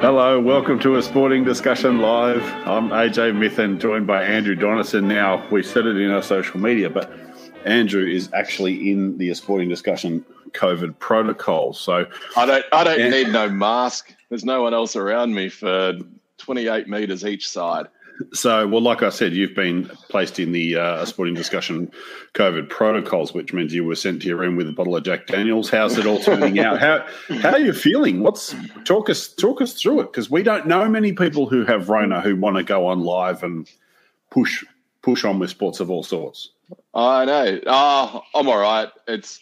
Hello, welcome to a sporting discussion live. I'm AJ Mithen, joined by Andrew Donison. Now, we said it in our social media, but Andrew is actually in the sporting discussion COVID protocol. So I don't, I don't and, need no mask. There's no one else around me for 28 meters each side. So, well, like I said, you've been placed in the uh, sporting discussion COVID protocols, which means you were sent to your room with a bottle of Jack Daniels. How's it all turning out? How how are you feeling? What's talk us talk us through it because we don't know many people who have Rona who want to go on live and push push on with sports of all sorts. I know. Oh, I'm all right. It's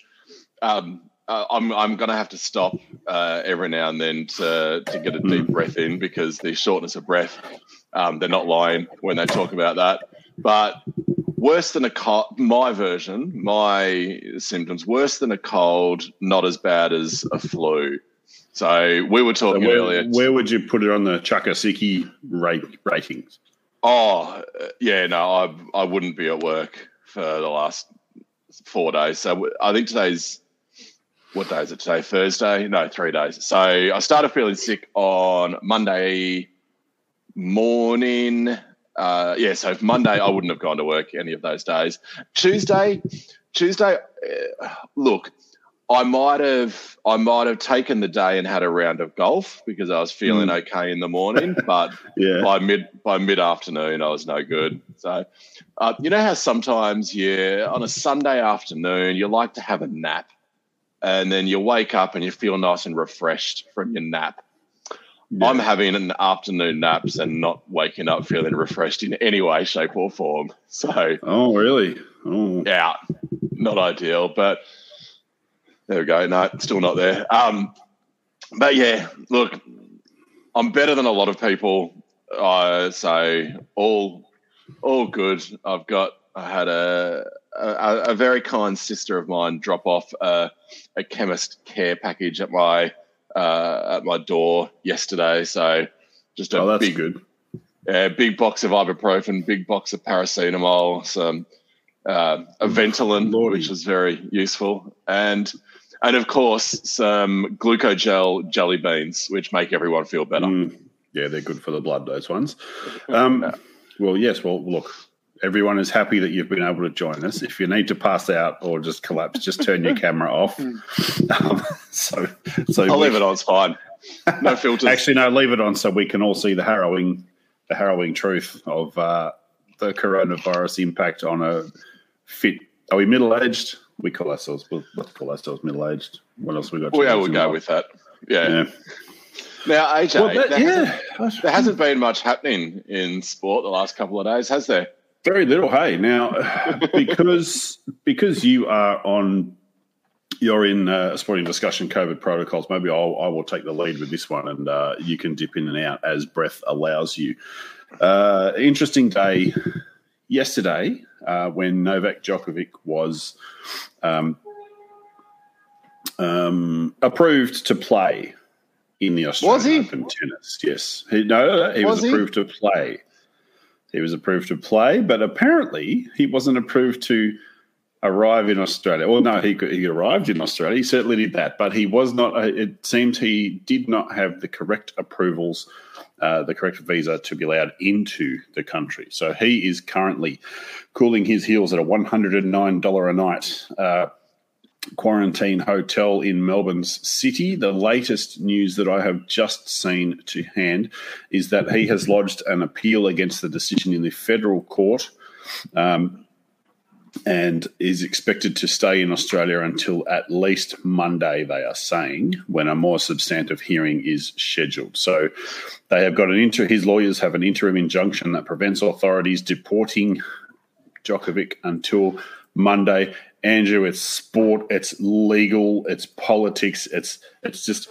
um, uh, I'm I'm gonna have to stop uh, every now and then to to get a deep mm. breath in because the shortness of breath um, they're not lying when they talk about that. But worse than a cold, my version, my symptoms, worse than a cold, not as bad as a flu. So we were talking so where, earlier. Where would you put it on the Chakasiki rate ratings? Oh, yeah, no, I I wouldn't be at work for the last four days. So I think today's what day is it today? Thursday? No, three days. So I started feeling sick on Monday morning. Uh, yeah, so Monday I wouldn't have gone to work any of those days. Tuesday, Tuesday, uh, look, I might have I might have taken the day and had a round of golf because I was feeling mm. okay in the morning, but yeah. by mid by mid afternoon I was no good. So, uh, you know how sometimes you on a Sunday afternoon you like to have a nap, and then you wake up and you feel nice and refreshed from your nap. Yeah. I'm having an afternoon naps and not waking up feeling refreshed in any way, shape, or form. So, oh, really? Oh, yeah, not ideal, but there we go. No, still not there. Um, but yeah, look, I'm better than a lot of people. I say all, all good. I've got. I had a a, a very kind sister of mine drop off a, a chemist care package at my uh, at my door yesterday. So just a oh, big, good. Yeah, big box of ibuprofen, big box of paracetamol, some uh, a Ventolin, Lordy. which was very useful, and and of course some Glucojel jelly beans, which make everyone feel better. Mm. Yeah, they're good for the blood. Those ones. Um, yeah. Well, yes. Well, look, everyone is happy that you've been able to join us. If you need to pass out or just collapse, just turn your camera off. Um, so, so I'll we, leave it on. It's fine. No filters. Actually, no, leave it on so we can all see the harrowing, the harrowing truth of uh, the coronavirus impact on a fit. Are we middle aged? We call ourselves. Let's call ourselves middle aged. What else we got? Well, yeah, we'll go life? with that. Yeah. yeah. Now, AJ, well, that, there, yeah. hasn't, there hasn't been much happening in sport the last couple of days, has there? Very little. Hey, now because because you are on, you're in uh, sporting discussion COVID protocols. Maybe I'll, I will take the lead with this one, and uh, you can dip in and out as breath allows you. Uh, interesting day yesterday uh, when Novak Djokovic was um, um, approved to play in the Australian Open tennis. Yes, he, no, he was, was approved he? to play. He was approved to play, but apparently he wasn't approved to arrive in Australia. Well, no, he he arrived in Australia. He certainly did that, but he was not. Uh, it seems he did not have the correct approvals, uh, the correct visa to be allowed into the country. So he is currently cooling his heels at a one hundred and nine dollar a night. Uh, quarantine hotel in Melbourne's city. The latest news that I have just seen to hand is that he has lodged an appeal against the decision in the federal court. Um, and is expected to stay in Australia until at least Monday, they are saying, when a more substantive hearing is scheduled. So they have got an inter, his lawyers have an interim injunction that prevents authorities deporting Djokovic until Monday. Andrew, it's sport, it's legal, it's politics, it's it's just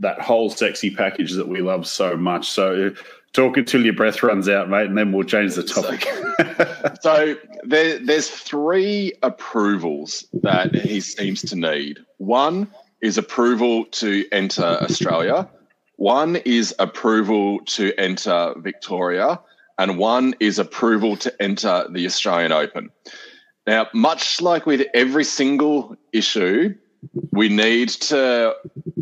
that whole sexy package that we love so much. So talk until your breath runs out, mate, and then we'll change the topic. so there, there's three approvals that he seems to need. One is approval to enter Australia. One is approval to enter Victoria, and one is approval to enter the Australian Open. Now, much like with every single issue, we need to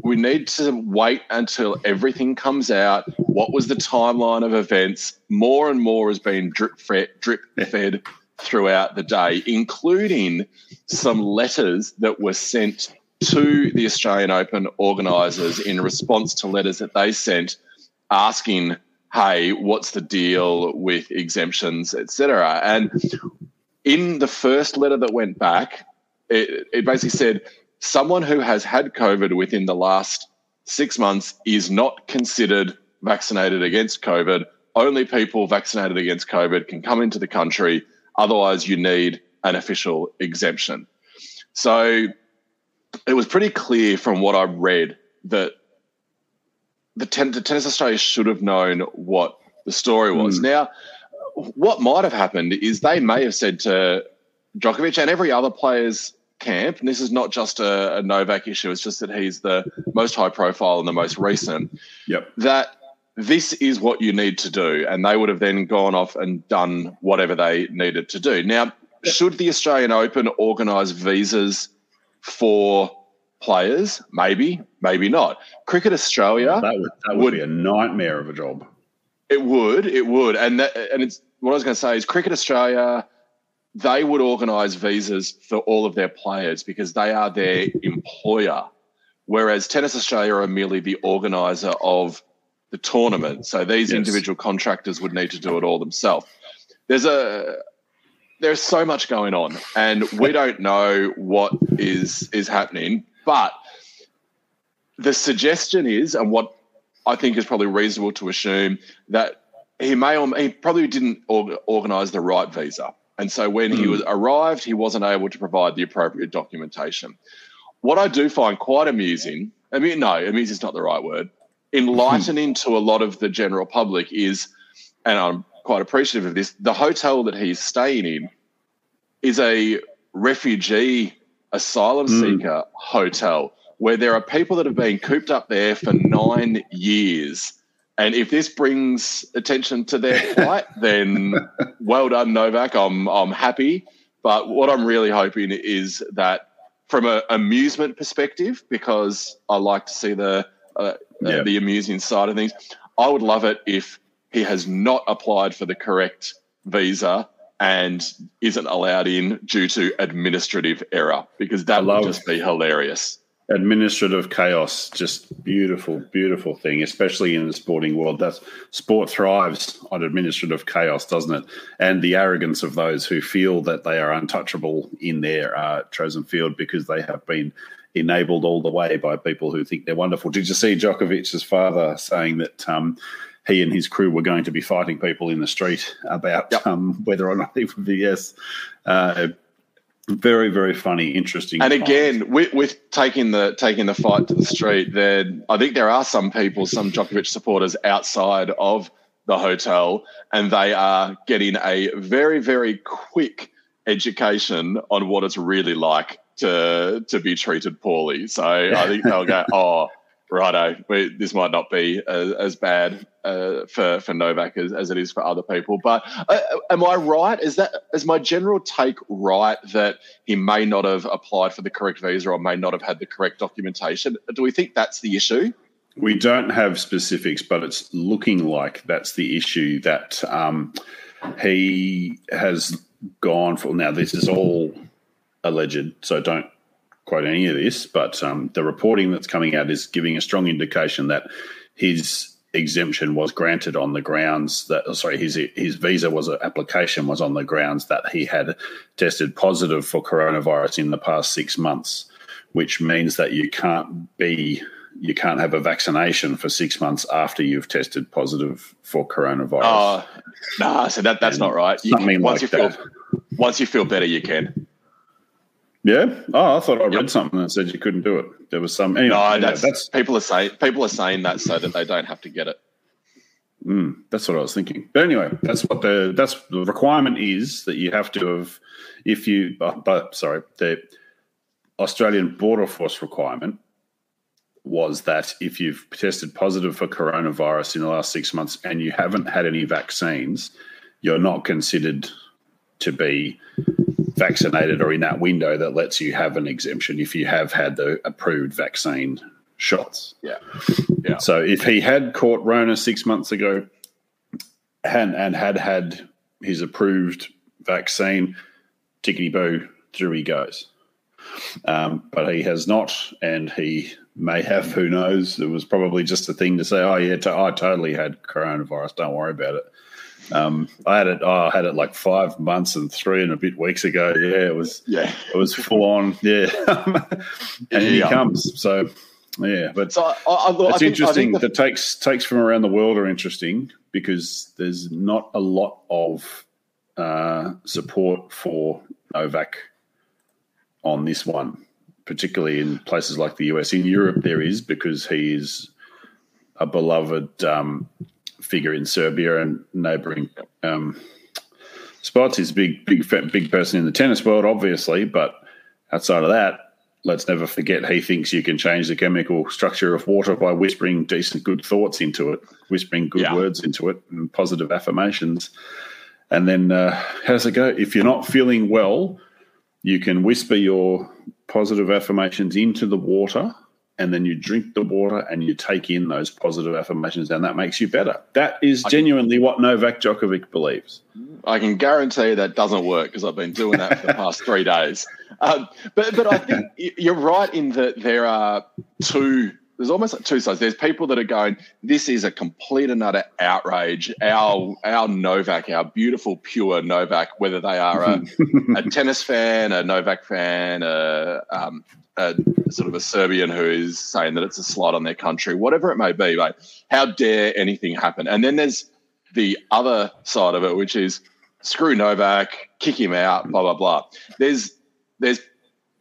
we need to wait until everything comes out. What was the timeline of events? More and more has been drip fed, drip fed throughout the day, including some letters that were sent to the Australian Open organisers in response to letters that they sent asking, "Hey, what's the deal with exemptions, etc." And in the first letter that went back, it, it basically said someone who has had COVID within the last six months is not considered vaccinated against COVID. Only people vaccinated against COVID can come into the country. Otherwise, you need an official exemption. So it was pretty clear from what I read that the, ten- the Tennis Australia should have known what the story was. Mm. Now, what might have happened is they may have said to Djokovic and every other player's camp, and this is not just a, a Novak issue, it's just that he's the most high profile and the most recent, yep. that this is what you need to do. And they would have then gone off and done whatever they needed to do. Now, should the Australian Open organise visas for players? Maybe, maybe not. Cricket Australia that would, that would, would be a nightmare of a job. It would, it would, and that, and it's what I was going to say is Cricket Australia. They would organise visas for all of their players because they are their employer, whereas Tennis Australia are merely the organiser of the tournament. So these yes. individual contractors would need to do it all themselves. There's a there's so much going on, and we don't know what is is happening. But the suggestion is, and what I think it's probably reasonable to assume that he may or he probably didn't organise the right visa, and so when mm. he hmm. was arrived, he wasn't able to provide the appropriate documentation. What I do find quite amusing, I mean, no, amusing is not the right word, enlightening to a lot of the general public is, and I'm quite appreciative of this. The hotel that he's staying in is a refugee asylum mm. seeker hotel where there are people that have been cooped up there for nine years. And if this brings attention to their plight, then well done, Novak. I'm I'm happy. But what I'm really hoping is that from an amusement perspective, because I like to see the uh, yeah. the amusing side of things, I would love it if he has not applied for the correct visa and isn't allowed in due to administrative error because that would just be hilarious. Administrative chaos, just beautiful, beautiful thing, especially in the sporting world. That's sport thrives on administrative chaos, doesn't it? And the arrogance of those who feel that they are untouchable in their uh, chosen field because they have been enabled all the way by people who think they're wonderful. Did you see Djokovic's father saying that um, he and his crew were going to be fighting people in the street about yep. um, whether or not he would be yes. Uh, very very funny, interesting. And again, with, with, taking the taking the fight to the street, then I think there are some people, some Djokovic supporters outside of the hotel, and they are getting a very very quick education on what it's really like to to be treated poorly. So I think they'll go, oh righto, we, this might not be as, as bad uh, for for Novak as, as it is for other people. But uh, am I right? Is that is my general take right that he may not have applied for the correct visa or may not have had the correct documentation? Do we think that's the issue? We don't have specifics, but it's looking like that's the issue that um, he has gone for. Now, this is all alleged, so don't quote any of this, but um, the reporting that's coming out is giving a strong indication that his exemption was granted on the grounds that sorry his his visa was an application was on the grounds that he had tested positive for coronavirus in the past six months, which means that you can't be you can't have a vaccination for six months after you've tested positive for coronavirus. Oh, nah, so that that's and not right. You, something once like you that. feel once you feel better, you can. Yeah. Oh, I thought I read yep. something that said you couldn't do it. There was some. Anyway, no, that's, that's people are saying people are saying that so that they don't have to get it. Mm, that's what I was thinking. But anyway, that's what the that's the requirement is that you have to have if you. Uh, but sorry, the Australian Border Force requirement was that if you've tested positive for coronavirus in the last six months and you haven't had any vaccines, you're not considered to be vaccinated or in that window that lets you have an exemption if you have had the approved vaccine shots. Yeah. Yeah. So if he had caught Rona six months ago and, and had had his approved vaccine, tickety boo, through he goes. Um, but he has not, and he may have. Who knows? It was probably just a thing to say. Oh yeah, to, I totally had coronavirus. Don't worry about it. Um, I had it. Oh, I had it like five months and three and a bit weeks ago. Yeah, it was. Yeah, it was full on. Yeah, and yeah. he comes. So yeah, but so I, I, I it's think, interesting. The, the takes takes from around the world are interesting because there's not a lot of uh, support for Novak on this one, particularly in places like the US. In Europe, there is because he is a beloved um, figure in Serbia and neighbouring um, spots. He's a big, big, big person in the tennis world, obviously, but outside of that, let's never forget he thinks you can change the chemical structure of water by whispering decent, good thoughts into it, whispering good yeah. words into it, and positive affirmations. And then, uh, how does it go? If you're not feeling well, you can whisper your positive affirmations into the water and then you drink the water and you take in those positive affirmations and that makes you better. That is genuinely what Novak Djokovic believes. I can guarantee that doesn't work because I've been doing that for the past three days. Um, but but I think you're right in that there are two. There's almost like two sides. There's people that are going, "This is a complete and utter outrage." Our our Novak, our beautiful pure Novak, whether they are a, a tennis fan, a Novak fan, a, um, a sort of a Serbian who is saying that it's a slight on their country, whatever it may be. Like, how dare anything happen? And then there's the other side of it, which is screw Novak, kick him out, blah blah blah. There's there's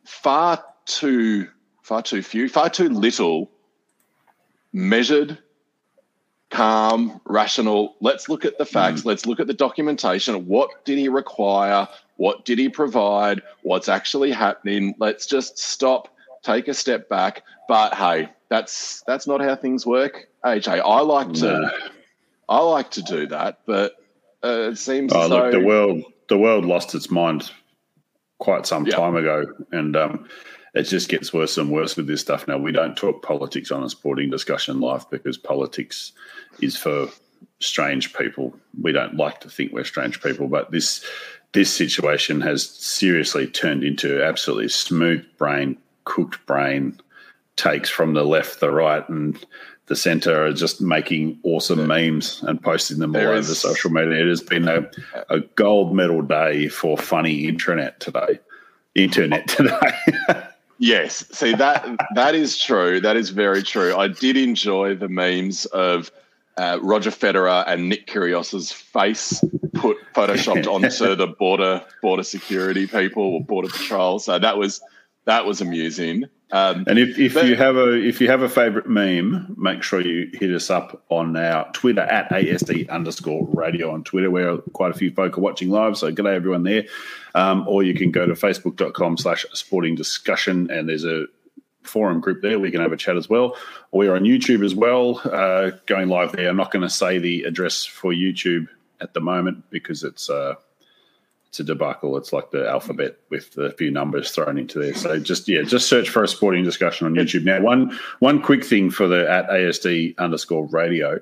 far too far too few, far too little measured, calm, rational. Let's look at the facts. Mm. Let's look at the documentation. What did he require? What did he provide? What's actually happening? Let's just stop, take a step back. But hey, that's that's not how things work. AJ, I like to no. I like to do that, but uh, it seems. Oh, look, the world the world lost its mind quite some yeah. time ago, and um, it just gets worse and worse with this stuff now. We don't talk politics on a sporting discussion live because politics is for strange people. We don't like to think we're strange people, but this this situation has seriously turned into absolutely smooth brain, cooked brain takes from the left, the right, and the centre are just making awesome yeah. memes and posting them there all is, over social media. It has been a, a gold medal day for funny internet today. Internet today. yes, see that that is true. That is very true. I did enjoy the memes of uh, Roger Federer and Nick Kyrgios's face put photoshopped onto the border border security people or border patrol. So that was that was amusing. Um, and if, if but, you have a if you have a favorite meme, make sure you hit us up on our Twitter at ASD underscore radio on Twitter, where quite a few folk are watching live. So good day everyone there. Um, or you can go to facebook.com slash sporting discussion and there's a forum group there. We can have a chat as well. We're on YouTube as well, uh, going live there. I'm not going to say the address for YouTube at the moment because it's uh, it's a debacle. It's like the alphabet with a few numbers thrown into there. So just yeah, just search for a sporting discussion on YouTube. Now, one one quick thing for the at ASD underscore radio.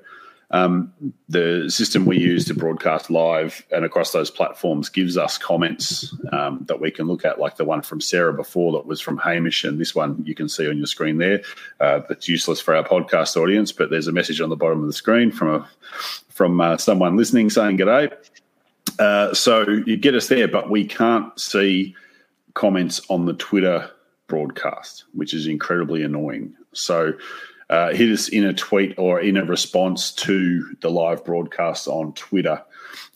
Um, the system we use to broadcast live and across those platforms gives us comments um, that we can look at, like the one from Sarah before that was from Hamish, and this one you can see on your screen there. Uh, that's useless for our podcast audience, but there's a message on the bottom of the screen from a from uh, someone listening saying "G'day." Uh, so you get us there, but we can't see comments on the Twitter broadcast, which is incredibly annoying. So uh, hit us in a tweet or in a response to the live broadcast on Twitter.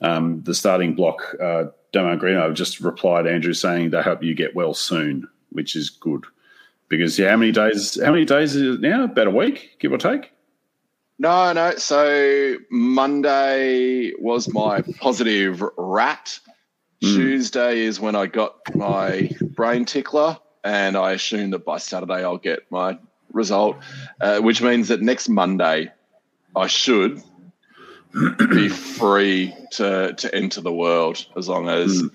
Um, the starting block, uh, Damo Green, just replied, Andrew, saying they hope you get well soon, which is good. Because yeah, how many days? How many days is it now? About a week, give or take. No, no. So Monday was my positive rat. Mm. Tuesday is when I got my brain tickler, and I assume that by Saturday I'll get my result, uh, which means that next Monday I should be free to to enter the world as long as. Mm.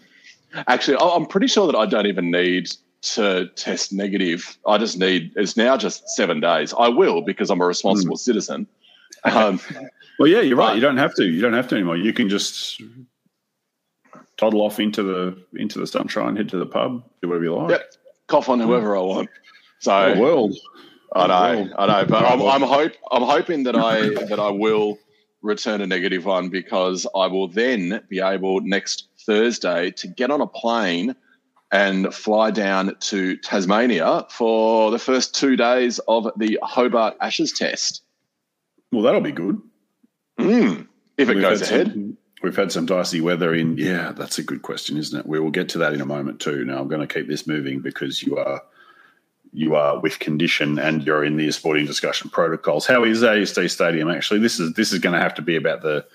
Actually, I'm pretty sure that I don't even need to test negative. I just need it's now just seven days. I will because I'm a responsible mm. citizen. Um, well, yeah, you're right. You don't have to. You don't have to anymore. You can just toddle off into the into the sunshine, head to the pub, do whatever you like. Yep. Cough on whoever I want. So the world. I know, I know, but I'm, I'm hope I'm hoping that I that I will return a negative one because I will then be able next Thursday to get on a plane and fly down to Tasmania for the first two days of the Hobart Ashes test. Well, that'll be good. Mm, if it we've goes ahead. Some, we've had some dicey weather in. Yeah, that's a good question, isn't it? We will get to that in a moment too. Now, I'm going to keep this moving because you are you are with condition and you're in the sporting discussion protocols. How is ASD Stadium actually? This is this is going to have to be about the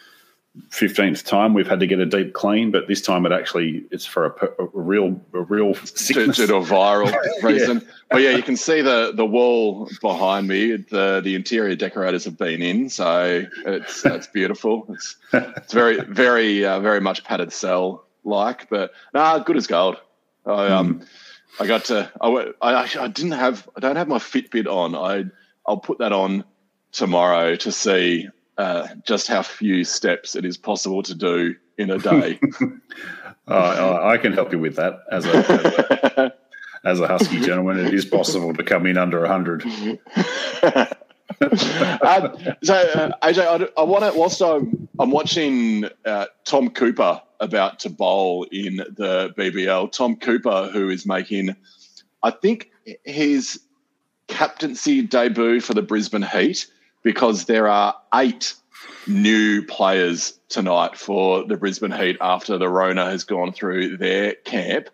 fifteenth time we've had to get a deep clean, but this time it actually it's for a, a real a real sickness. due to a viral reason. yeah. But yeah, you can see the the wall behind me. The the interior decorators have been in, so it's it's beautiful. It's it's very very uh, very much padded cell like, but nah, good as gold. I um. Mm. I got to. I, I, I didn't have. I don't have my Fitbit on. I I'll put that on tomorrow to see uh, just how few steps it is possible to do in a day. uh, I can help you with that as a, as a, as a husky gentleman. It is possible to come in under hundred. um, so uh, AJ, I, I want to. Whilst I'm, I'm watching uh, Tom Cooper about to bowl in the BBL. Tom Cooper, who is making, I think, his captaincy debut for the Brisbane Heat because there are eight new players tonight for the Brisbane Heat after the Rona has gone through their camp.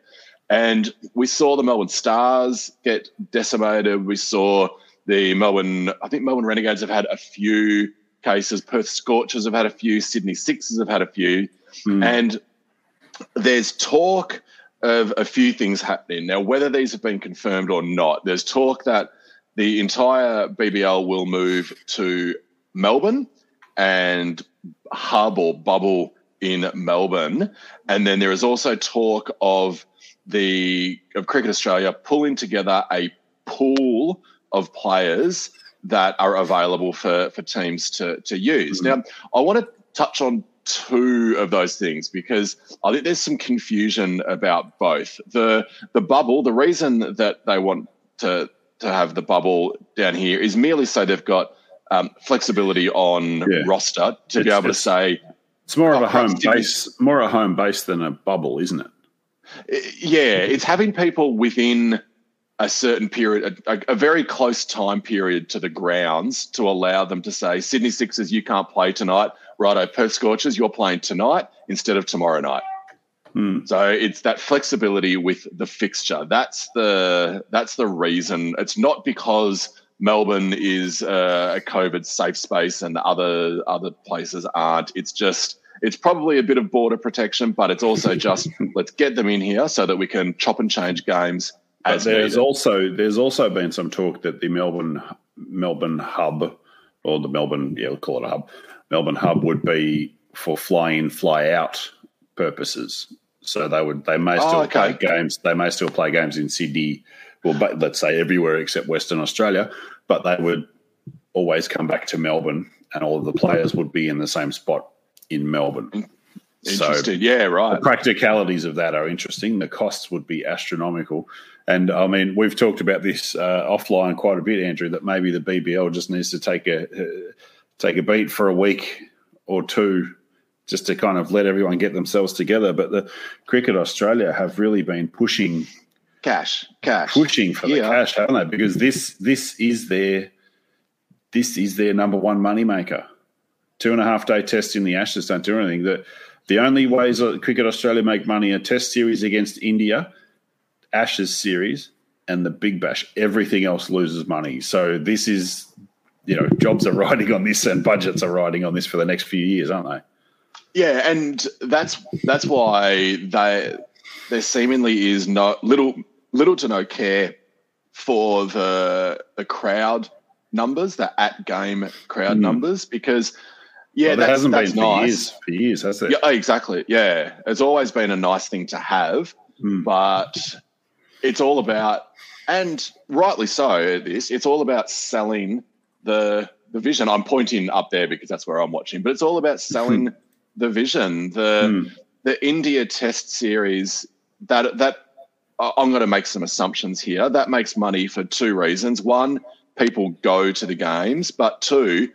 And we saw the Melbourne Stars get decimated. We saw the Melbourne, I think Melbourne Renegades have had a few cases. Perth Scorchers have had a few. Sydney Sixers have had a few. Mm. And there's talk of a few things happening. Now, whether these have been confirmed or not, there's talk that the entire BBL will move to Melbourne and hub or bubble in Melbourne. And then there is also talk of the of Cricket Australia pulling together a pool of players that are available for, for teams to, to use. Mm-hmm. Now, I want to touch on two of those things because I think there's some confusion about both. The the bubble, the reason that they want to to have the bubble down here is merely so they've got um, flexibility on yeah. roster to it's, be able to say it's more of oh, a home base, more a home base than a bubble, isn't it? Yeah, it's having people within a certain period, a, a, very close time period to the grounds to allow them to say, Sydney Sixers, you can't play tonight. Righto, Perth Scorchers, you're playing tonight instead of tomorrow night. Hmm. So it's that flexibility with the fixture. That's the that's the reason. It's not because Melbourne is a COVID safe space and other other places aren't. It's just it's probably a bit of border protection, but it's also just let's get them in here so that we can chop and change games but there's needed. also there's also been some talk that the Melbourne Melbourne hub or the Melbourne yeah we'll call it a hub Melbourne hub would be for fly in fly out purposes. So they would they may oh, still oh, okay. play games they may still play games in Sydney well but let's say everywhere except Western Australia, but they would always come back to Melbourne and all of the players would be in the same spot in Melbourne. Interesting. So yeah, right. The practicalities of that are interesting. The costs would be astronomical. And I mean, we've talked about this uh, offline quite a bit, Andrew. That maybe the BBL just needs to take a uh, take a beat for a week or two, just to kind of let everyone get themselves together. But the Cricket Australia have really been pushing cash, cash, pushing for yeah. the cash, haven't they? Because this this is their this is their number one moneymaker. Two and a half day test in the Ashes don't do anything. That the only ways that Cricket Australia make money are Test series against India, Ashes series, and the Big Bash. Everything else loses money. So this is, you know, jobs are riding on this, and budgets are riding on this for the next few years, aren't they? Yeah, and that's that's why they there seemingly is no little little to no care for the the crowd numbers, the at game crowd mm. numbers, because Yeah, well, that hasn't been for nice. years. For years, has it? Yeah, oh, exactly. Yeah, it's always been a nice thing to have, mm. but it's all about, and rightly so. This it's all about selling the the vision. I'm pointing up there because that's where I'm watching, but it's all about selling the vision. The mm. the India Test series that that I'm going to make some assumptions here. That makes money for two reasons. One, people go to the games, but two,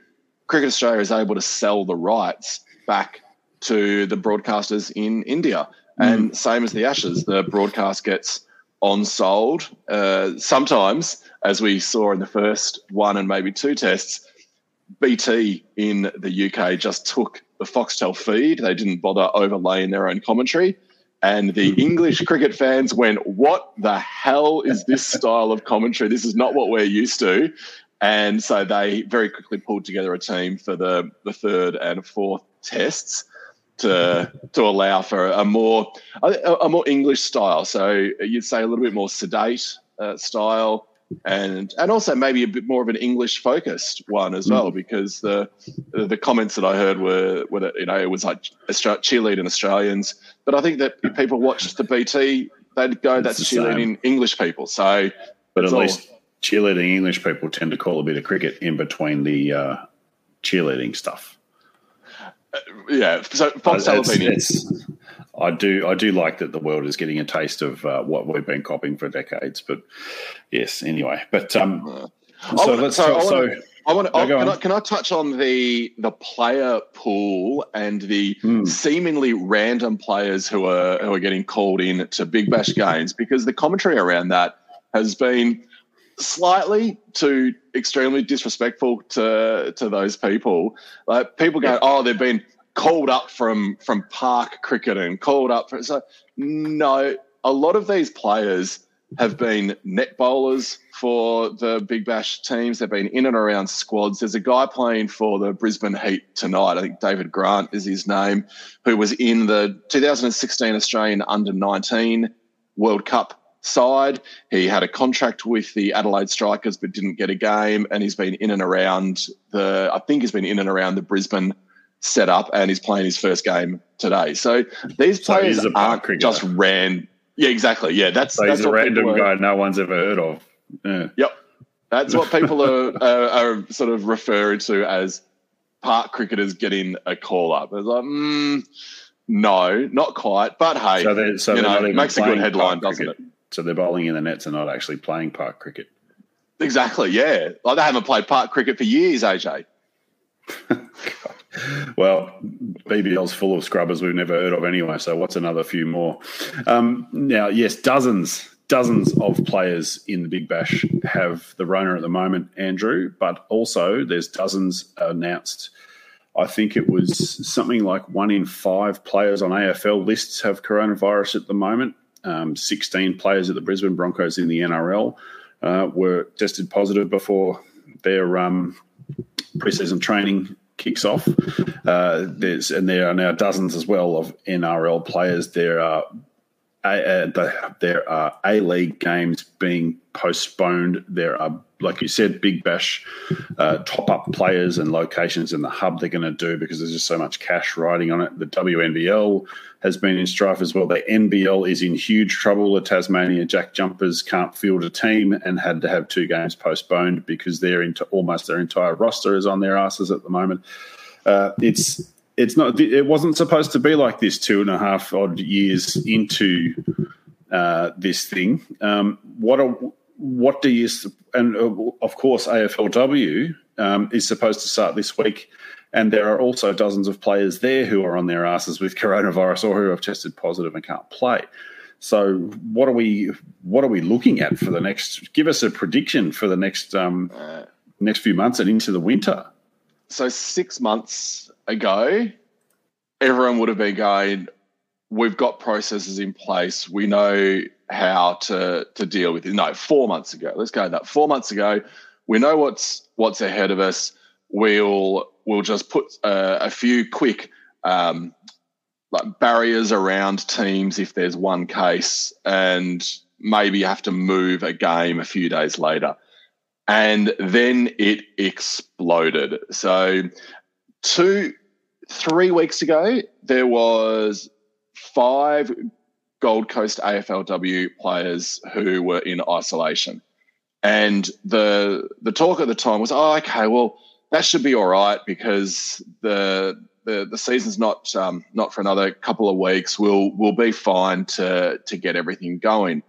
Cricket Australia is able to sell the rights back to the broadcasters in India. Mm. And same as the Ashes, the broadcast gets on sold. Uh, sometimes, as we saw in the first one and maybe two tests, BT in the UK just took the Foxtel feed. They didn't bother overlaying their own commentary. And the English cricket fans went, What the hell is this style of commentary? This is not what we're used to. And so they very quickly pulled together a team for the, the third and fourth tests to to allow for a more a, a more English style. So you'd say a little bit more sedate uh, style, and and also maybe a bit more of an English focused one as well, mm. because the the comments that I heard were were that you know it was like cheerleading Australians, but I think that if people watched the BT, they'd go that's cheerleading English people. So, but at all, least cheerleading English people tend to call a bit of cricket in between the uh, cheerleading stuff. Uh, yeah, so Fox it's, I do I do like that the world is getting a taste of uh, what we've been copying for decades. But yes, anyway. But um, so let's so, talk, so I want to. can, I, can I touch on the the player pool and the hmm. seemingly random players who are who are getting called in to Big Bash games because the commentary around that has been slightly to extremely disrespectful to to those people. Like people go, oh, they've been called up from from park cricket and called up for so no. A lot of these players have been net bowlers for the Big Bash teams. They've been in and around squads. There's a guy playing for the Brisbane Heat tonight. I think David Grant is his name, who was in the 2016 Australian Under 19 World Cup side. He had a contract with the Adelaide Strikers but didn't get a game, and he's been in and around the. I think he's been in and around the Brisbane setup, and he's playing his first game today. So these so players aren't just ran. Yeah, exactly. Yeah, that's so that's a random guy no one's ever heard of. Yeah. Yep, that's what people are, are, are sort of referring to as park cricketers getting a call up. It's like. Mm, no, not quite. But hey, so so you know, it makes a good headline, doesn't it? So they're bowling in the nets and not actually playing park cricket. Exactly, yeah. Like they haven't played park cricket for years, AJ. well, BBL's full of scrubbers we've never heard of anyway. So what's another few more? Um, now, yes, dozens, dozens of players in the Big Bash have the Rona at the moment, Andrew. But also, there's dozens announced. I think it was something like one in five players on AFL lists have coronavirus at the moment um, 16 players at the Brisbane Broncos in the NRL uh, were tested positive before their um, preseason training kicks off. Uh, there's and there are now dozens as well of NRL players. There are uh, there are A League games being postponed. There are, like you said, Big Bash uh, top up players and locations in the hub they're going to do because there's just so much cash riding on it. The WNBL has been in strife as well. The NBL is in huge trouble. The Tasmania Jack Jumpers can't field a team and had to have two games postponed because they're into almost their entire roster is on their asses at the moment. Uh, it's it's not. It wasn't supposed to be like this two and a half odd years into uh, this thing. Um, what are, what do you? And uh, of course, AFLW um, is supposed to start this week. And there are also dozens of players there who are on their asses with coronavirus or who have tested positive and can't play. So what are we what are we looking at for the next? Give us a prediction for the next um, uh, next few months and into the winter. So six months ago, everyone would have been going. We've got processes in place. We know how to to deal with it. No, four months ago. Let's go that. Four months ago, we know what's what's ahead of us. We'll we'll just put uh, a few quick um, like barriers around teams if there's one case, and maybe have to move a game a few days later. And then it exploded. So, two three weeks ago, there was five Gold Coast AFLW players who were in isolation. And the the talk at the time was, oh, okay, well, that should be all right because the the, the season's not um, not for another couple of weeks. We'll we'll be fine to to get everything going.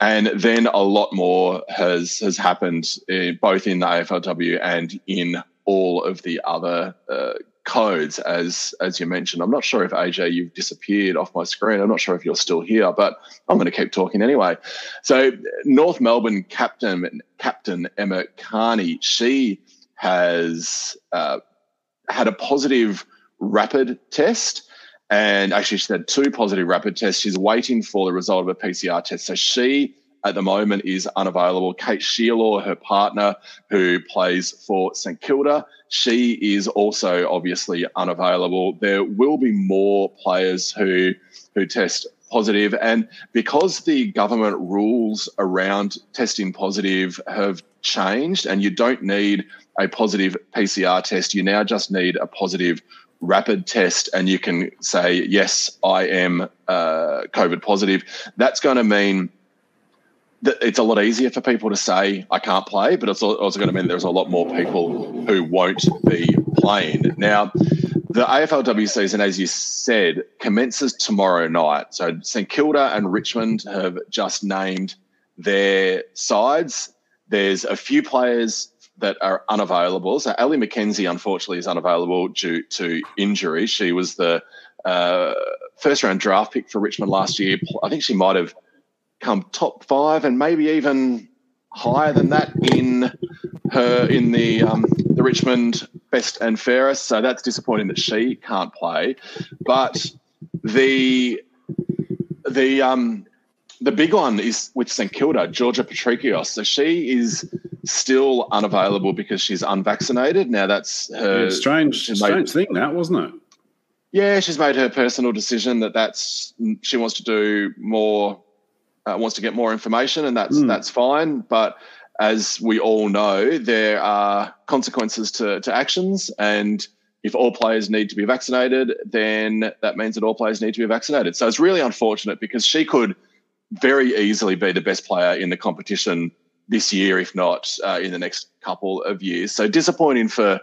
And then a lot more has has happened in, both in the AFLW and in all of the other uh, codes, as as you mentioned. I'm not sure if AJ you've disappeared off my screen. I'm not sure if you're still here, but I'm going to keep talking anyway. So North Melbourne captain captain Emma Kearney she has uh, had a positive rapid test. And actually, she had two positive rapid tests. She's waiting for the result of a PCR test. So she at the moment is unavailable. Kate Shierlaw, her partner, who plays for St Kilda, she is also obviously unavailable. There will be more players who who test positive, and because the government rules around testing positive have changed, and you don't need a positive PCR test, you now just need a positive rapid test and you can say yes i am uh, covid positive that's going to mean that it's a lot easier for people to say I can't play, but it's also going to mean there's a lot more people who won't be playing. Now, the AFLW season, as you said, commences tomorrow night. So St Kilda and Richmond have just named their sides. There's a few players that are unavailable. So Ellie McKenzie, unfortunately, is unavailable due to injury. She was the uh, first round draft pick for Richmond last year. I think she might have come top five and maybe even higher than that in her in the um, the Richmond best and fairest. So that's disappointing that she can't play. But the the um, the big one is with St Kilda, Georgia Patrikios. So she is still unavailable because she's unvaccinated. Now that's her yeah, strange, strange thing that wasn't it? Yeah, she's made her personal decision that that's she wants to do more uh, wants to get more information, and that's mm. that's fine. But as we all know, there are consequences to, to actions, and if all players need to be vaccinated, then that means that all players need to be vaccinated. So it's really unfortunate because she could very easily be the best player in the competition this year, if not uh, in the next couple of years. So disappointing for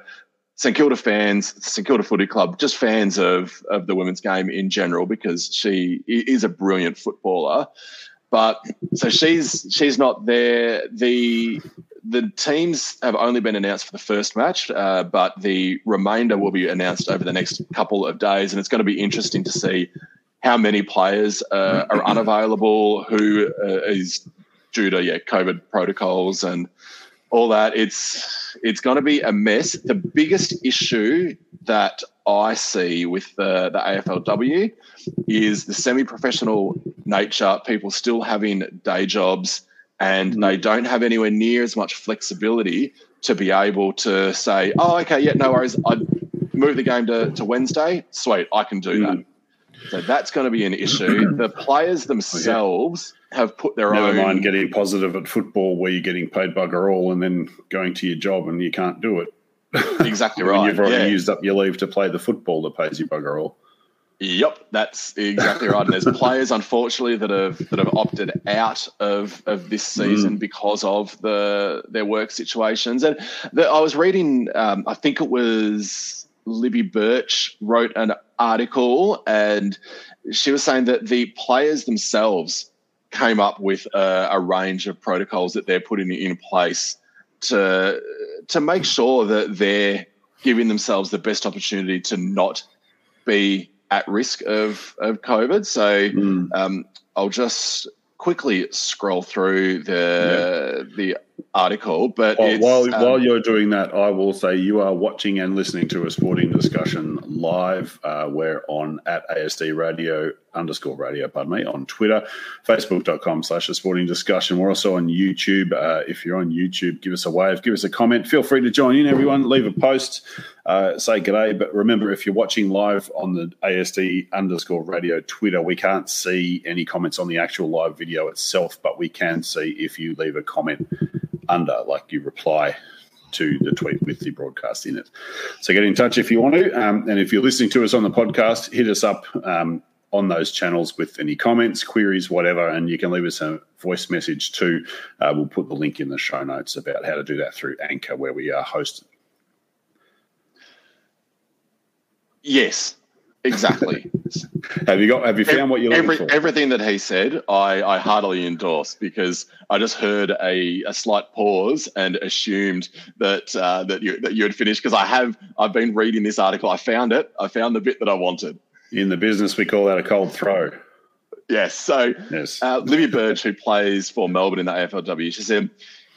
St Kilda fans, St Kilda Footy Club, just fans of of the women's game in general, because she is a brilliant footballer. But so she's she's not there. The the teams have only been announced for the first match, uh, but the remainder will be announced over the next couple of days, and it's going to be interesting to see how many players uh, are unavailable, who uh, is due to yeah COVID protocols and all that. It's it's going to be a mess. The biggest issue that I see with the, the AFLW is the semi-professional nature. People still having day jobs, and mm. they don't have anywhere near as much flexibility to be able to say, "Oh, okay, yeah, no worries. I move the game to, to Wednesday. Sweet, I can do mm. that." So that's going to be an issue. the players themselves have put their Never own. Never mind getting positive at football where you're getting paid bugger all and then going to your job and you can't do it. Exactly right. You've already yeah. used up your leave to play the football that pays you bugger all. Yep, that's exactly right. And there's players, unfortunately, that have that have opted out of, of this season mm. because of the their work situations. And the, I was reading, um, I think it was Libby Birch wrote an article, and she was saying that the players themselves came up with a, a range of protocols that they're putting in place to to make sure that they're giving themselves the best opportunity to not be at risk of of COVID. So mm. um, I'll just quickly scroll through the yeah. the article. But while while, um, while, you're doing that, I will say you are watching and listening to a sporting discussion live. Uh, we're on at ASD Radio underscore radio, pardon me, on Twitter, facebook.com slash a sporting discussion. We're also on YouTube. Uh, if you're on YouTube, give us a wave, give us a comment. Feel free to join in, everyone. Leave a post, uh, say g'day. But remember, if you're watching live on the ASD underscore radio Twitter, we can't see any comments on the actual live video itself, but we can see if you leave a comment under, like you reply to the tweet with the broadcast in it. So get in touch if you want to. Um, and if you're listening to us on the podcast, hit us up um, on those channels with any comments, queries, whatever. And you can leave us a voice message too. Uh, we'll put the link in the show notes about how to do that through Anchor, where we are hosted. Yes, Exactly. have you got? Have you found what you're Every, looking for? Everything that he said, I, I heartily endorse because I just heard a, a slight pause and assumed that uh, that you that you had finished because I have I've been reading this article. I found it. I found the bit that I wanted. In the business, we call that a cold throw. Yes. So, yes. Uh, Libby Birch, who plays for Melbourne in the AFLW, she said.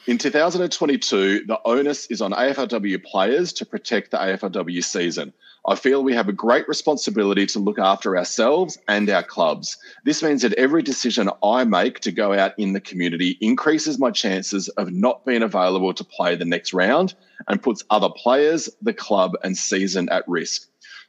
In 2022, the onus is on AFLW players to protect the AFLW season. I feel we have a great responsibility to look after ourselves and our clubs. This means that every decision I make to go out in the community increases my chances of not being available to play the next round and puts other players, the club, and season at risk.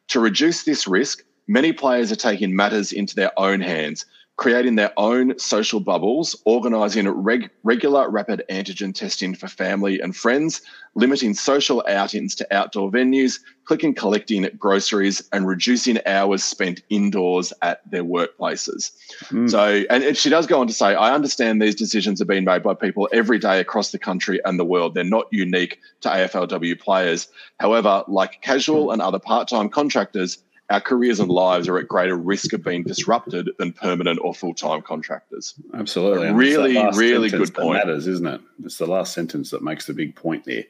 To reduce this risk, many players are taking matters into their own hands creating their own social bubbles, organising reg- regular rapid antigen testing for family and friends, limiting social outings to outdoor venues, click and collecting groceries, and reducing hours spent indoors at their workplaces. Mm. So, and she does go on to say, I understand these decisions are being made by people every day across the country and the world. They're not unique to AFLW players. However, like casual and other part time contractors, our careers and lives are at greater risk of being disrupted than permanent or full time contractors. Absolutely, and really, really good point. matters, isn't it? It's the last sentence that makes the big point there.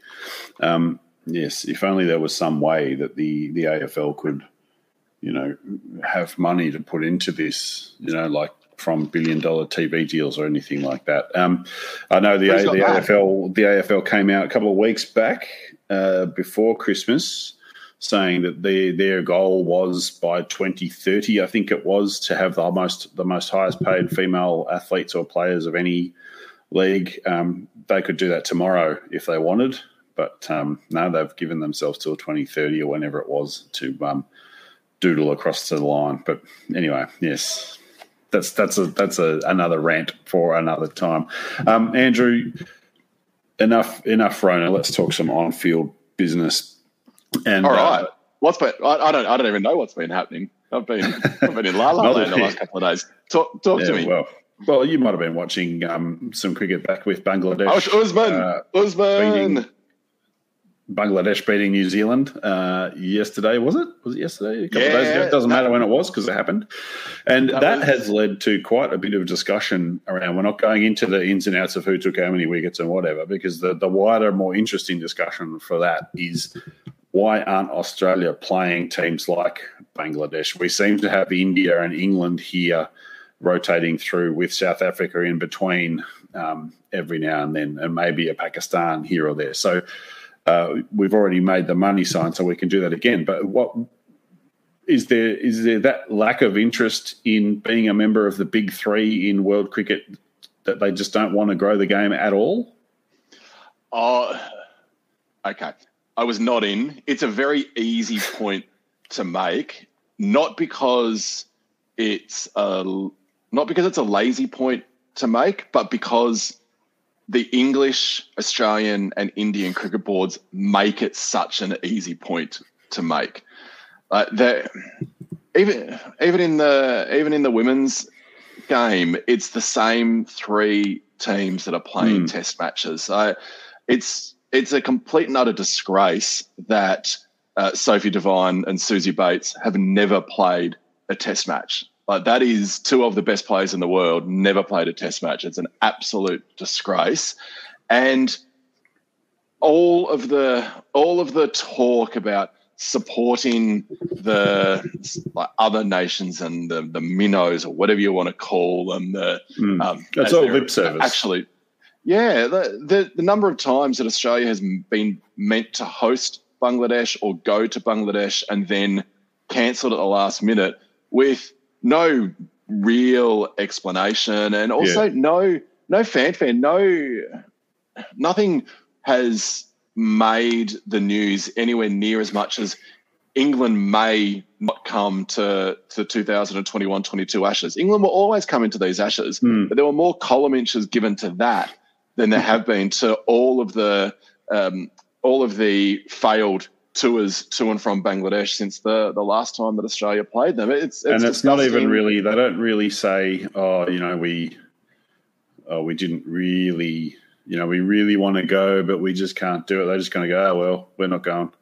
Um, yes, if only there was some way that the the AFL could, you know, have money to put into this. You know, like from billion dollar TV deals or anything like that. Um, I know the, a, the AFL the AFL came out a couple of weeks back uh, before Christmas saying that their their goal was by 2030, I think it was, to have the most the most highest paid female athletes or players of any league. Um, they could do that tomorrow if they wanted, but um, they've given themselves till 2030 or whenever it was to um, doodle across the line. But anyway, yes. That's that's a that's a, another rant for another time. Um, Andrew, enough enough Rona. Let's talk some on field business and all right, uh, what's been? I, I, don't. I don't even know what's been happening. I've been I've been in La La Land the last couple of days. Talk talk yeah, to me. Well, well, you might have been watching um, some cricket back with Bangladesh. Oh, Usman, uh, Usman. Bangladesh beating New Zealand uh, yesterday, was it? Was it yesterday? A couple yeah, of days ago. It doesn't that, matter when it was because it happened. And that, that was, has led to quite a bit of discussion around. We're not going into the ins and outs of who took how many wickets and whatever, because the, the wider, more interesting discussion for that is why aren't Australia playing teams like Bangladesh? We seem to have India and England here rotating through with South Africa in between um, every now and then, and maybe a Pakistan here or there. So uh, we've already made the money sign, so we can do that again. But what is there? Is there that lack of interest in being a member of the big three in world cricket that they just don't want to grow the game at all? Oh, okay. I was not in. It's a very easy point to make, not because it's a not because it's a lazy point to make, but because the English, Australian, and Indian cricket boards make it such an easy point to make. Uh, even even in the even in the women's game, it's the same three teams that are playing mm. Test matches. So it's it's a complete and utter disgrace that uh, Sophie Devine and Suzie Bates have never played a test match. Like that is two of the best players in the world never played a test match. It's an absolute disgrace, and all of the all of the talk about supporting the like other nations and the, the minnows or whatever you want to call them. The, mm. um, That's all lip service. Actually, yeah, the, the, the number of times that Australia has been meant to host Bangladesh or go to Bangladesh and then cancelled at the last minute with no real explanation and also yeah. no no fanfare, no nothing has made the news anywhere near as much as England may not come to the 2021-22 Ashes. England will always come into these Ashes, mm. but there were more column inches given to that than there have been to all of the um, all of the failed tours to and from Bangladesh since the the last time that Australia played them. It's, it's and it's disgusting. not even really. They don't really say, "Oh, you know, we, oh, we didn't really, you know, we really want to go, but we just can't do it." They're just going to go, "Oh well, we're not going."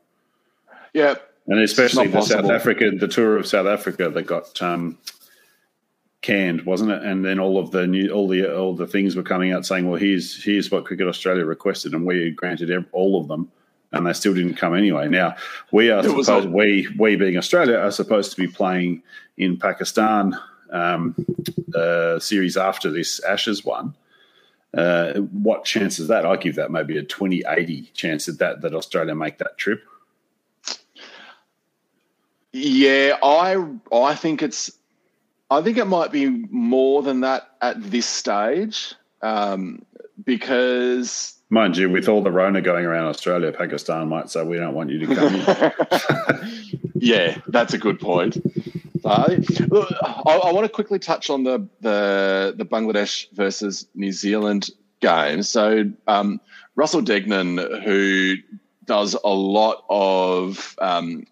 Yeah, and especially the possible. South Africa, the tour of South Africa that got um, canned, wasn't it? And then all of the new, all the all the things were coming out saying, "Well, here's here's what Cricket Australia requested," and we granted all of them and they still didn't come anyway. Now we are supposed a- we we being Australia are supposed to be playing in Pakistan um, uh, series after this Ashes one. Uh, what chance is that? I give that maybe a 20-80 chance that, that that Australia make that trip. Yeah, I I think it's I think it might be more than that at this stage um, because Mind you, with all the Rona going around Australia, Pakistan might say, we don't want you to come yeah, that's a good point. Uh, look, I, I, want to quickly touch on the, the, the Bangladesh versus New Zealand game. So, um, Russell Degnan, who does a lot of um,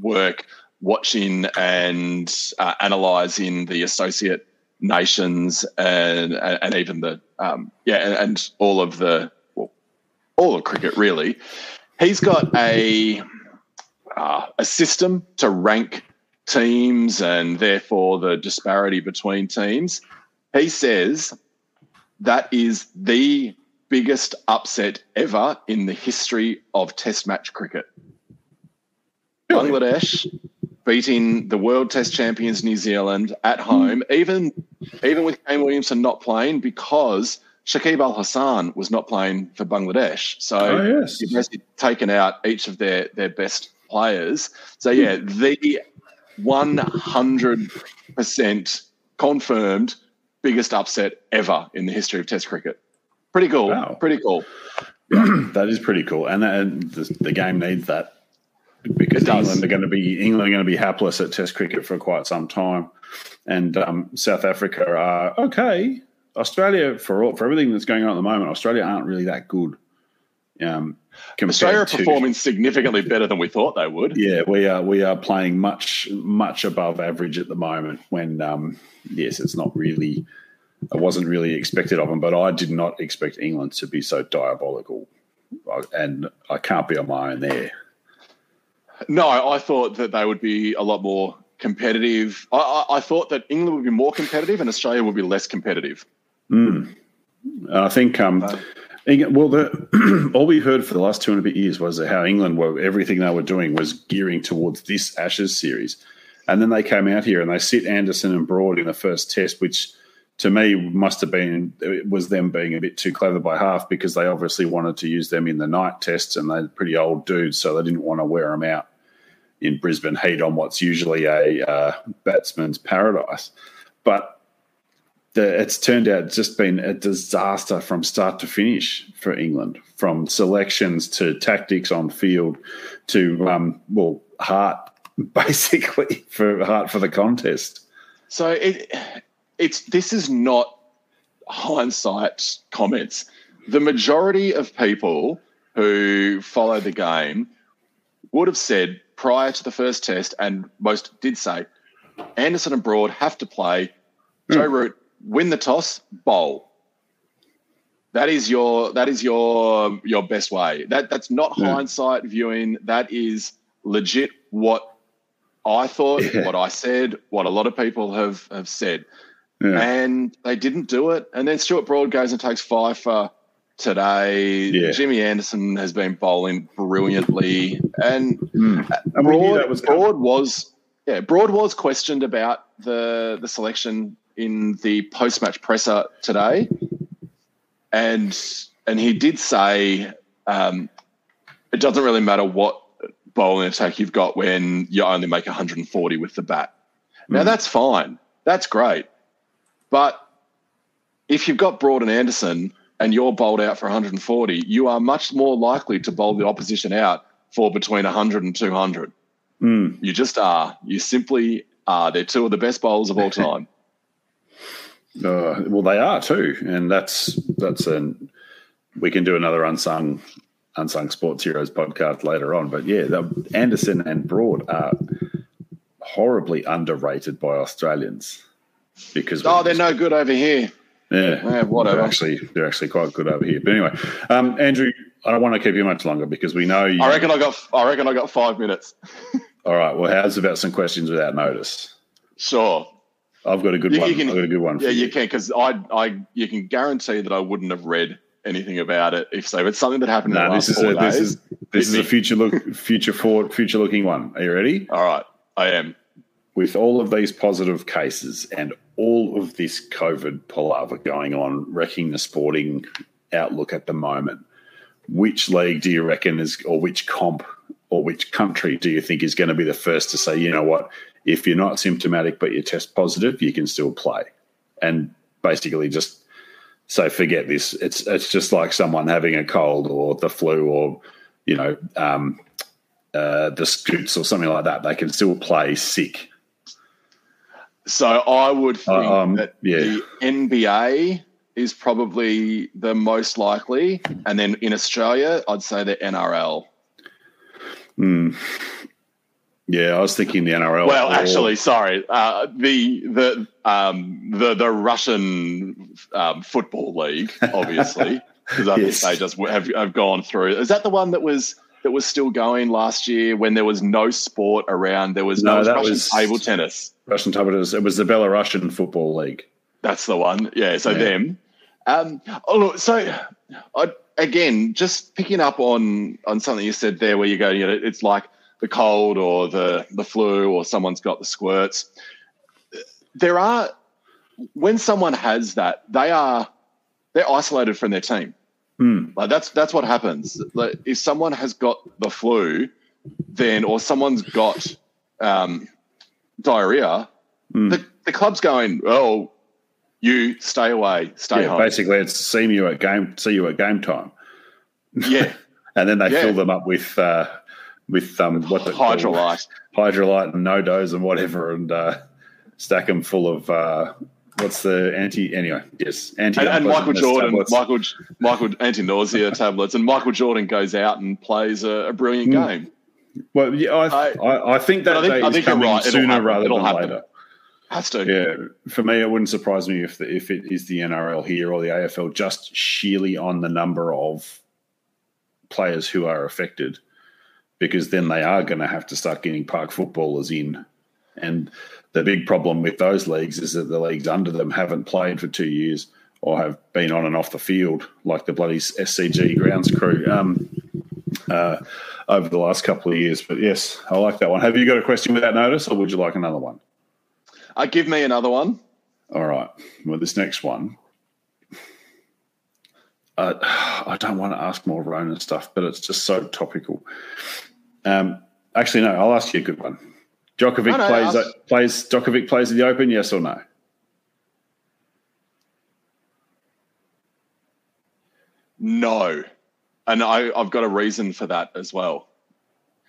work watching and uh, analysing the associate nations and and even the um, yeah and, and, all of the all of cricket really. He's got a uh, a system to rank teams and therefore the disparity between teams. He says that is the biggest upset ever in the history of Test match cricket. Bangladesh beating the world Test champions New Zealand at home, hmm. even even with Kane Williamson not playing because Shakib Al Hasan was not playing for Bangladesh. So oh, yes. you've basically taken out each of their, their best players. So, yeah, hmm. the 100% confirmed biggest upset ever in the history of Test cricket. Pretty cool. Wow. Pretty cool. that is pretty cool. And, and the, the game needs that because England are going to be England are going to be hapless at Test cricket for quite some time, and um, South Africa are okay. Australia, for all, for everything that's going on at the moment, Australia aren't really that good. Um, Australia are performing significantly better than we thought they would. Yeah, we are. We are playing much much above average at the moment. When um, yes, it's not really. I wasn't really expected of them, but I did not expect England to be so diabolical, and I can't be on my own there. No, I thought that they would be a lot more competitive. I, I, I thought that England would be more competitive and Australia would be less competitive. Mm. I think, um, well, the, all we heard for the last two and a bit years was how England were everything they were doing was gearing towards this Ashes series, and then they came out here and they sit Anderson and Broad in the first Test, which to me must have been it was them being a bit too clever by half because they obviously wanted to use them in the night tests and they're pretty old dudes, so they didn't want to wear them out in Brisbane heat on what's usually a uh, batsman's paradise. But the, it's turned out just been a disaster from start to finish for England, from selections to tactics on field to um, well heart basically for heart for the contest. So it it's this is not hindsight comments. The majority of people who follow the game would have said prior to the first test, and most did say, Anderson and Broad have to play. Joe mm. Root win the toss, bowl. That is your that is your your best way. That that's not yeah. hindsight viewing. That is legit what I thought, yeah. what I said, what a lot of people have have said. Yeah. And they didn't do it. And then Stuart Broad goes and takes five for today. Yeah. Jimmy Anderson has been bowling brilliantly. And, mm. and Broad, was Broad was yeah, Broad was questioned about the the selection in the post match presser today, and and he did say um, it doesn't really matter what bowling attack you've got when you only make 140 with the bat. Mm. Now hmm. that's fine, that's great, but if you've got Broad and Anderson and you're bowled out for 140, you are much more likely to bowl the opposition out for between 100 and 200. Mm. You just are. You simply are. They're two of the best bowlers of all time. Uh, well, they are too, and that's that's an. We can do another unsung Unsung Sports Heroes podcast later on. But yeah, Anderson and Broad are horribly underrated by Australians because oh, they're no good over here. Yeah, yeah whatever. They're actually, they're actually quite good over here. But anyway, um, Andrew, I don't want to keep you much longer because we know you. I reckon I got. I reckon I got five minutes. All right. Well, how's about some questions without notice? Sure. I've got a good you, one. You can, I've got a good one. Yeah, you. you can because I, I, you can guarantee that I wouldn't have read anything about it if so. It's something that happened. No, this is a, this is this is a future look, future forward, future looking one. Are you ready? All right, I am. With all of these positive cases and all of this COVID palaver going on, wrecking the sporting outlook at the moment, which league do you reckon is, or which comp, or which country do you think is going to be the first to say, you know what, if you're not symptomatic but you test positive, you can still play, and basically just say, forget this. It's it's just like someone having a cold or the flu or you know um, uh, the scoots or something like that. They can still play sick. So I would think uh, um, that yeah. the NBA is probably the most likely, and then in Australia, I'd say the NRL. Hmm. Yeah, I was thinking the NRL. Well, or... actually, sorry, uh, the the um, the the Russian um, football league, obviously, because I yes. think they just have have gone through. Is that the one that was that was still going last year when there was no sport around? There was no, no Russian was table tennis. Russian table tennis. It was the Belarusian football league. That's the one. Yeah. So yeah. them. Um, oh, look, so I, again, just picking up on on something you said there, where you go, you know, it's like the cold or the the flu or someone's got the squirts. There are when someone has that, they are they're isolated from their team. Mm. Like that's that's what happens. Like if someone has got the flu, then or someone's got um, diarrhea, mm. the, the club's going, oh, you stay away, stay yeah, home. Basically, it's see you at game, see you at game time. Yeah, and then they yeah. fill them up with uh, with um, what Hydralyte, Hydralyte and no NoDoz and whatever, and uh, stack them full of uh, what's the anti anyway? Yes, anti. And, and Michael Jordan, tablets. Michael Michael anti nausea tablets, and Michael Jordan goes out and plays a, a brilliant mm. game. Well, yeah, I, I, I think that I think, day is coming right. sooner rather It'll than happen. later. Has to. Yeah, for me, it wouldn't surprise me if the, if it is the NRL here or the AFL, just sheerly on the number of players who are affected because then they are going to have to start getting park footballers in. And the big problem with those leagues is that the leagues under them haven't played for two years or have been on and off the field like the bloody SCG grounds crew um, uh, over the last couple of years. But yes, I like that one. Have you got a question without notice, or would you like another one? Uh, give me another one. All right. Well, this next one. Uh, I don't want to ask more Rona stuff, but it's just so topical. Um, actually, no. I'll ask you a good one. Djokovic no, plays ask. plays Djokovic plays in the Open. Yes or no? No, and I, I've got a reason for that as well.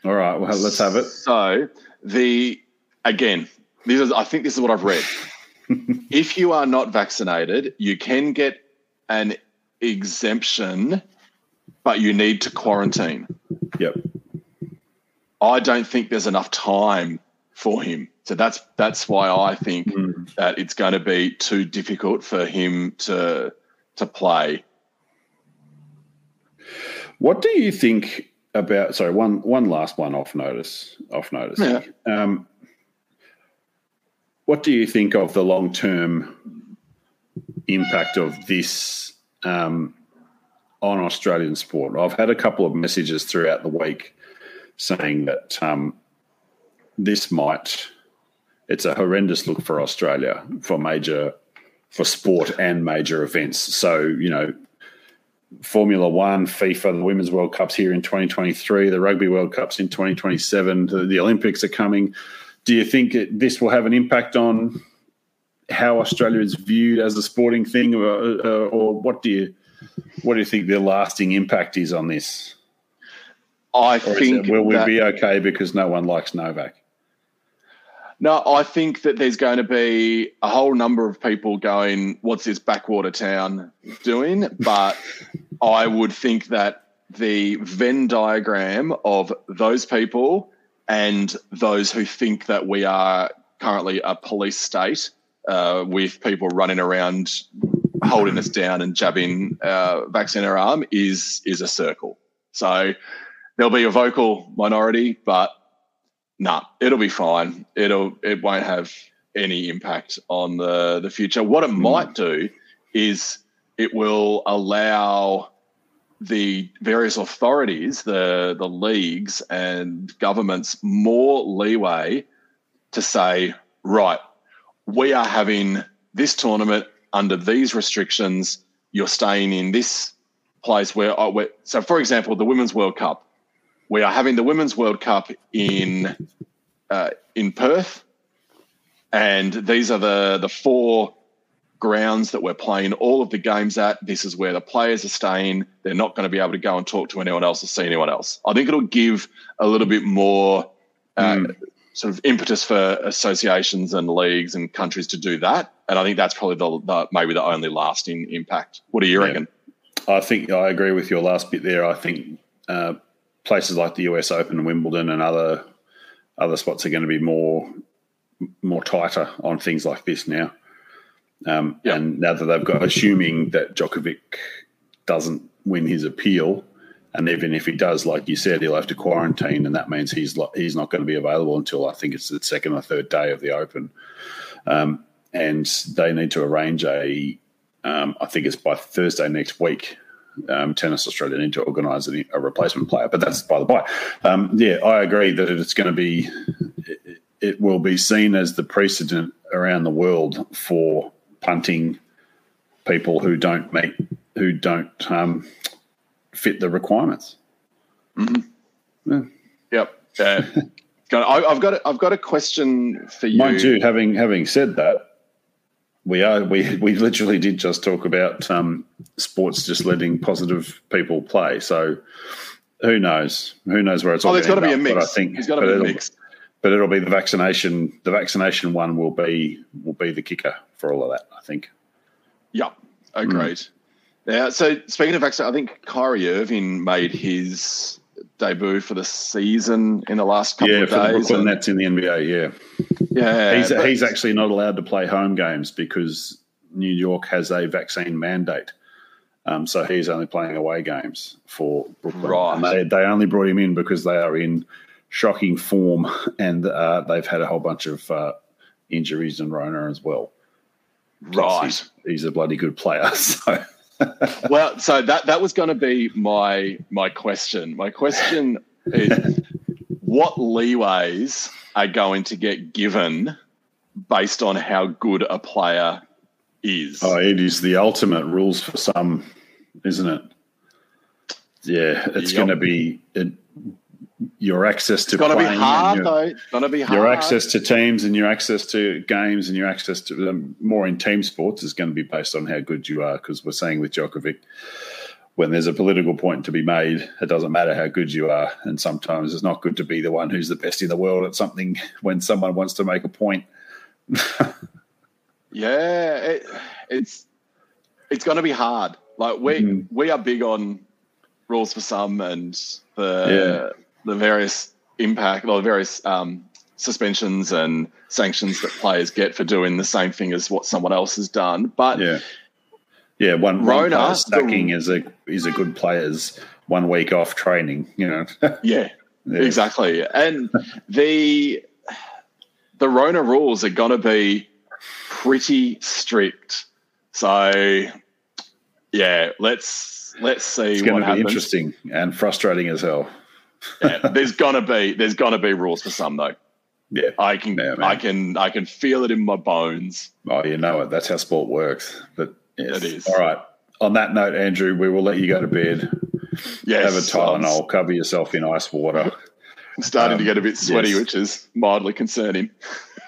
All right, well, let's have it. So the again, this is I think this is what I've read. if you are not vaccinated, you can get an exemption, but you need to quarantine. Yep. I don't think there's enough time for him. So that's that's why I think mm. that it's going to be too difficult for him to to play. What do you think about? Sorry, one one last one off notice. Off notice. Yeah. Um, what do you think of the long term impact of this um, on Australian sport? I've had a couple of messages throughout the week saying that um, this might it's a horrendous look for Australia for major for sport and major events. So you know, Formula One, FIFA, the Women's World Cup's here in 2023, the Rugby World Cup's in 2027, the, the Olympics are coming. Do you think it, this will have an impact on how Australia is viewed as a sporting thing, or, uh, or what do you what do you think the lasting impact is on this? I or think. It, will we be okay because no one likes Novak? No, I think that there's going to be a whole number of people going, "What's this backwater town doing?" But I would think that the Venn diagram of those people and those who think that we are currently a police state uh, with people running around holding us down and jabbing uh, vaccine our arm is is a circle. So there'll be a vocal minority, but nah, it'll be fine. It'll it won't have any impact on the the future. What it mm. might do is it will allow the various authorities, the the leagues and governments more leeway to say, right, we are having this tournament under these restrictions. You're staying in this place where, oh, where so for example, the Women's World Cup. We are having the Women's World Cup in uh, in Perth, and these are the the four grounds that we're playing all of the games at. This is where the players are staying. They're not going to be able to go and talk to anyone else or see anyone else. I think it'll give a little bit more uh, mm. sort of impetus for associations and leagues and countries to do that. And I think that's probably the, the maybe the only lasting impact. What do you yeah. reckon? I think I agree with your last bit there. I think uh, places like the US Open and Wimbledon and other other spots are going to be more more tighter on things like this now. Um, yeah. And now that they've got, assuming that Djokovic doesn't win his appeal, and even if he does, like you said, he'll have to quarantine, and that means he's he's not going to be available until I think it's the second or third day of the Open. Um, and they need to arrange a, um, I think it's by Thursday next week. Um, Tennis Australia need to organise a, a, replacement player, but that's by the by. Um, yeah, I agree that it's going to be, it, it will be seen as the precedent around the world for punting people who don't make who don't um, fit the requirements. Mm-hmm. Yeah. Yep. Uh, I've got a, I've got a question for you. Mind you, having having said that, we are we we literally did just talk about um, sports just letting positive people play. So who knows? Who knows where it's oh, all? There's got to be a mix. But I think there's got to be a mix but it'll be the vaccination. The vaccination one will be will be the kicker for all of that. I think. Yeah, agreed. Mm. Yeah. So speaking of vaccine, I think Kyrie Irving made his debut for the season in the last couple yeah, of days. Yeah, for the Brooklyn Nets in the NBA. Yeah. Yeah. He's but, he's actually not allowed to play home games because New York has a vaccine mandate. Um, so he's only playing away games for Brooklyn. Right. And they, they only brought him in because they are in shocking form, and uh, they've had a whole bunch of uh, injuries and Rona as well. Right, he's, he's, a bloody good player. So, well, so that that was going to be my my question. My question is, what leeways are going to get given based on how good a player is? Oh, it is the ultimate rules for some, isn't it? Yeah, it's yep. going to be. It, your access to it's to be hard your, though. It's going to be hard. Your access to teams and your access to games and your access to um, more in team sports is going to be based on how good you are. Because we're saying with Djokovic, when there's a political point to be made, it doesn't matter how good you are. And sometimes it's not good to be the one who's the best in the world at something when someone wants to make a point. yeah, it, it's it's going to be hard. Like we mm-hmm. we are big on rules for some and the yeah the various impact or the various um, suspensions and sanctions that players get for doing the same thing as what someone else has done. But yeah, yeah, one, Rona, one stacking the, is a is a good player's one week off training. You know, yeah, yeah, exactly. And the the Rona rules are going to be pretty strict. So yeah, let's let's see. It's going to be happens. interesting and frustrating as hell yeah, there's gonna be there's gonna be rules for some though. Yeah, I can yeah, I can I can feel it in my bones. Oh, you know it. That's how sport works. But yes. it is. All right. On that note, Andrew, we will let you go to bed. Yes, have a Tylenol. Cover yourself in ice water. I'm starting um, to get a bit sweaty, yes. which is mildly concerning.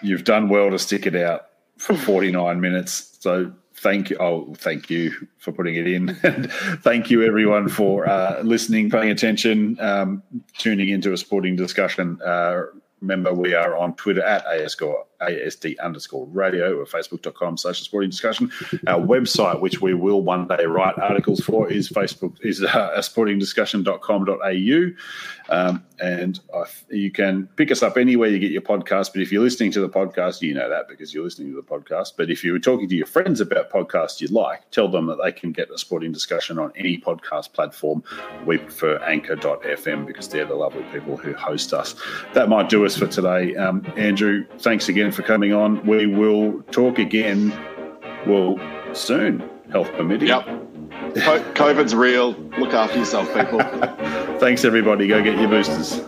You've done well to stick it out for 49 minutes. So thank you. Oh, thank you for putting it in. Thank you, everyone, for uh, listening, paying attention, um, tuning into a sporting discussion. Uh, remember, we are on Twitter at ASCore ASD underscore radio or facebook.com slash sporting discussion. Our website, which we will one day write articles for, is Facebook is uh, sportingdiscussion.com.au. Um, and uh, you can pick us up anywhere you get your podcast. But if you're listening to the podcast, you know that because you're listening to the podcast. But if you were talking to your friends about podcasts you like, tell them that they can get a sporting discussion on any podcast platform. We prefer anchor.fm because they're the lovely people who host us. That might do us for today. Um, Andrew, thanks again for coming on. We will talk again, well, soon, health permitting. Yep. COVID's real. Look after yourself, people. Thanks, everybody. Go get your boosters.